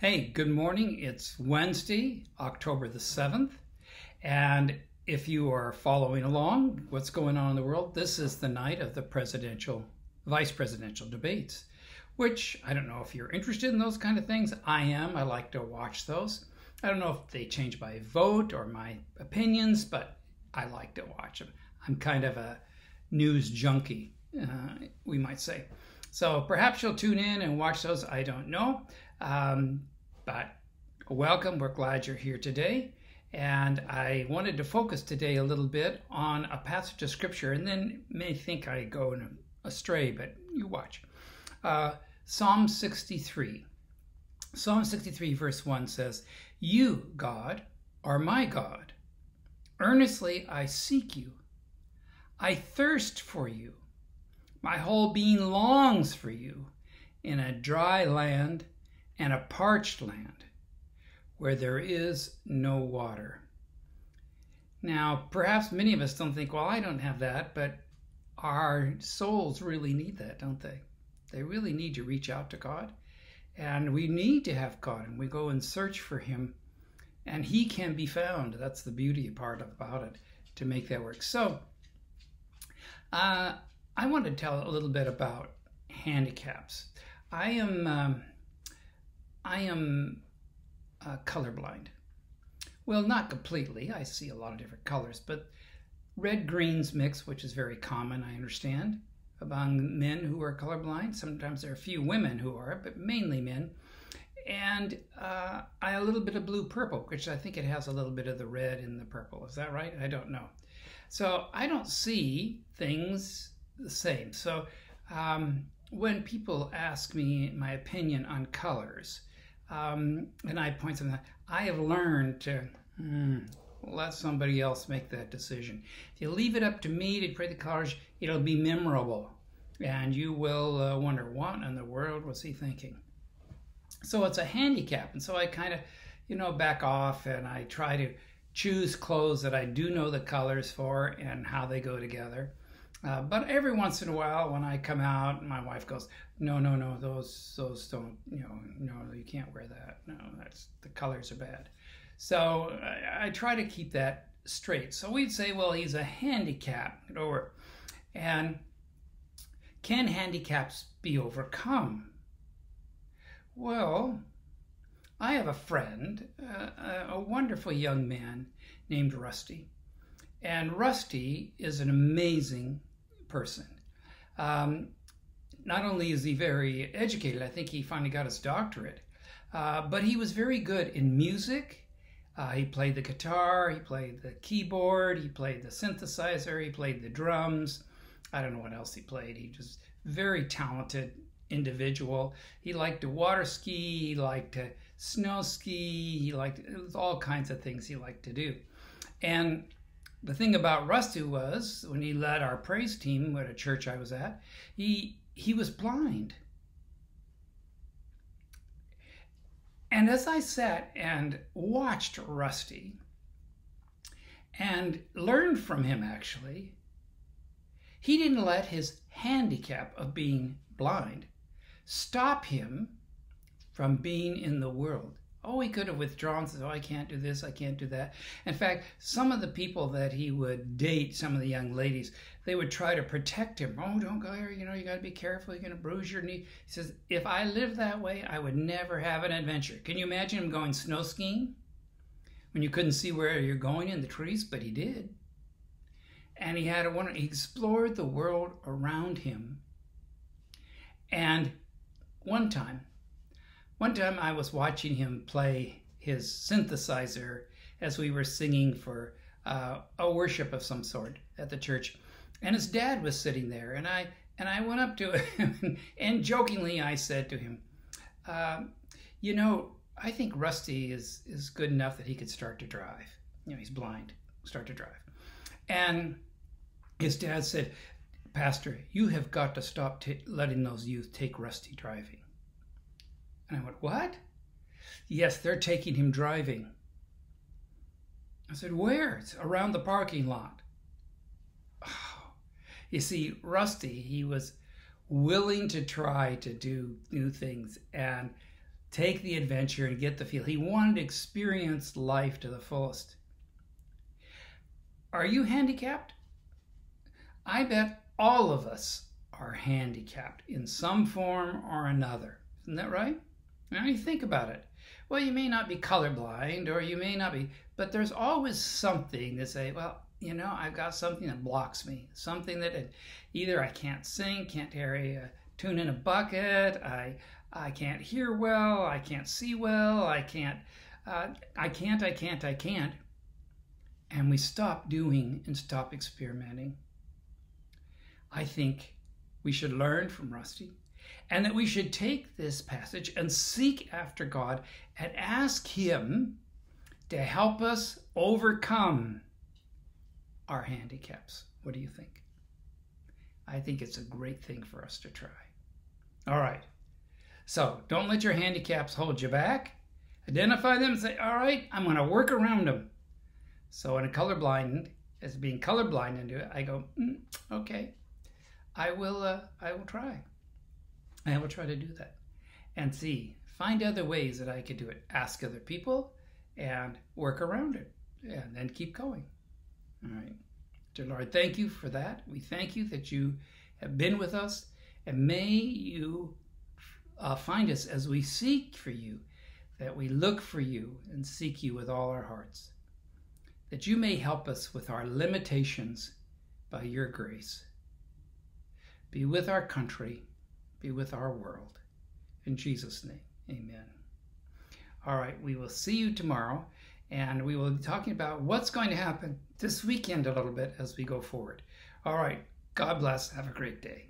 Hey, good morning. It's Wednesday, October the 7th. And if you are following along what's going on in the world, this is the night of the presidential, vice presidential debates, which I don't know if you're interested in those kind of things. I am. I like to watch those. I don't know if they change my vote or my opinions, but I like to watch them. I'm kind of a news junkie, uh, we might say. So perhaps you'll tune in and watch those. I don't know. Um, but welcome. We're glad you're here today. And I wanted to focus today a little bit on a passage of scripture and then may think I go astray, but you watch. Uh, Psalm 63. Psalm 63, verse 1 says, You, God, are my God. Earnestly I seek you. I thirst for you. My whole being longs for you in a dry land and a parched land where there is no water. Now, perhaps many of us don't think, well, I don't have that, but our souls really need that, don't they? They really need to reach out to God. And we need to have God, and we go and search for Him, and He can be found. That's the beauty part about it to make that work. So, uh, I want to tell a little bit about handicaps. I am um, I am uh, colorblind. Well, not completely. I see a lot of different colors, but red greens mix, which is very common, I understand, among men who are colorblind. Sometimes there are a few women who are, but mainly men. And uh, I a little bit of blue purple, which I think it has a little bit of the red in the purple. Is that right? I don't know. So I don't see things the same. So um, when people ask me my opinion on colors, um, and I point something out, I have learned to hmm, let somebody else make that decision. If you leave it up to me to create the colors, it'll be memorable. And you will uh, wonder, what in the world was he thinking? So it's a handicap. And so I kind of, you know, back off and I try to choose clothes that I do know the colors for and how they go together. Uh, but every once in a while, when I come out, my wife goes, "No, no, no, those those don't, you know, no, you can't wear that. No, that's the colors are bad." So I, I try to keep that straight. So we'd say, "Well, he's a handicap," or, and can handicaps be overcome? Well, I have a friend, uh, a wonderful young man named Rusty. And Rusty is an amazing person. Um, not only is he very educated, I think he finally got his doctorate, uh, but he was very good in music. Uh, he played the guitar, he played the keyboard, he played the synthesizer, he played the drums. I don't know what else he played. He was very talented individual. He liked to water ski, he liked to snow ski, he liked all kinds of things he liked to do. And the thing about Rusty was when he led our praise team at a church I was at, he he was blind. And as I sat and watched Rusty and learned from him actually, he didn't let his handicap of being blind stop him from being in the world. Oh, he could have withdrawn, says, Oh, I can't do this, I can't do that. In fact, some of the people that he would date, some of the young ladies, they would try to protect him. Oh, don't go here, you know, you got to be careful, you're going to bruise your knee. He says, If I lived that way, I would never have an adventure. Can you imagine him going snow skiing when you couldn't see where you're going in the trees? But he did. And he had a wonder, he explored the world around him. And one time, one time I was watching him play his synthesizer as we were singing for uh, a worship of some sort at the church, and his dad was sitting there, and I and I went up to him and jokingly I said to him, uh, "You know, I think Rusty is is good enough that he could start to drive. You know, he's blind, start to drive." And his dad said, "Pastor, you have got to stop t- letting those youth take Rusty driving." And I went, What? Yes, they're taking him driving. I said, Where? It's around the parking lot. Oh. You see, Rusty, he was willing to try to do new things. And take the adventure and get the feel. He wanted to experience life to the fullest. Are you handicapped? I bet all of us are handicapped in some form or another. Isn't that right? Now you think about it. Well, you may not be colorblind or you may not be, but there's always something to say, well, you know, I've got something that blocks me. Something that it, either I can't sing, can't carry a tune in a bucket, I I can't hear well, I can't see well, I can't uh, I can't, I can't, I can't. And we stop doing and stop experimenting. I think we should learn from Rusty and that we should take this passage and seek after God and ask Him to help us overcome our handicaps. What do you think? I think it's a great thing for us to try. All right. So don't let your handicaps hold you back. Identify them and say, all right, I'm going to work around them. So in a colorblind, as being colorblind into it, I go, mm, okay, I will, uh, I will try. I will try to do that and see, find other ways that I could do it. Ask other people and work around it and then keep going. All right. Dear Lord, thank you for that. We thank you that you have been with us and may you uh, find us as we seek for you, that we look for you and seek you with all our hearts, that you may help us with our limitations by your grace. Be with our country, be with our world. In Jesus' name, amen. All right, we will see you tomorrow, and we will be talking about what's going to happen this weekend a little bit as we go forward. All right, God bless. Have a great day.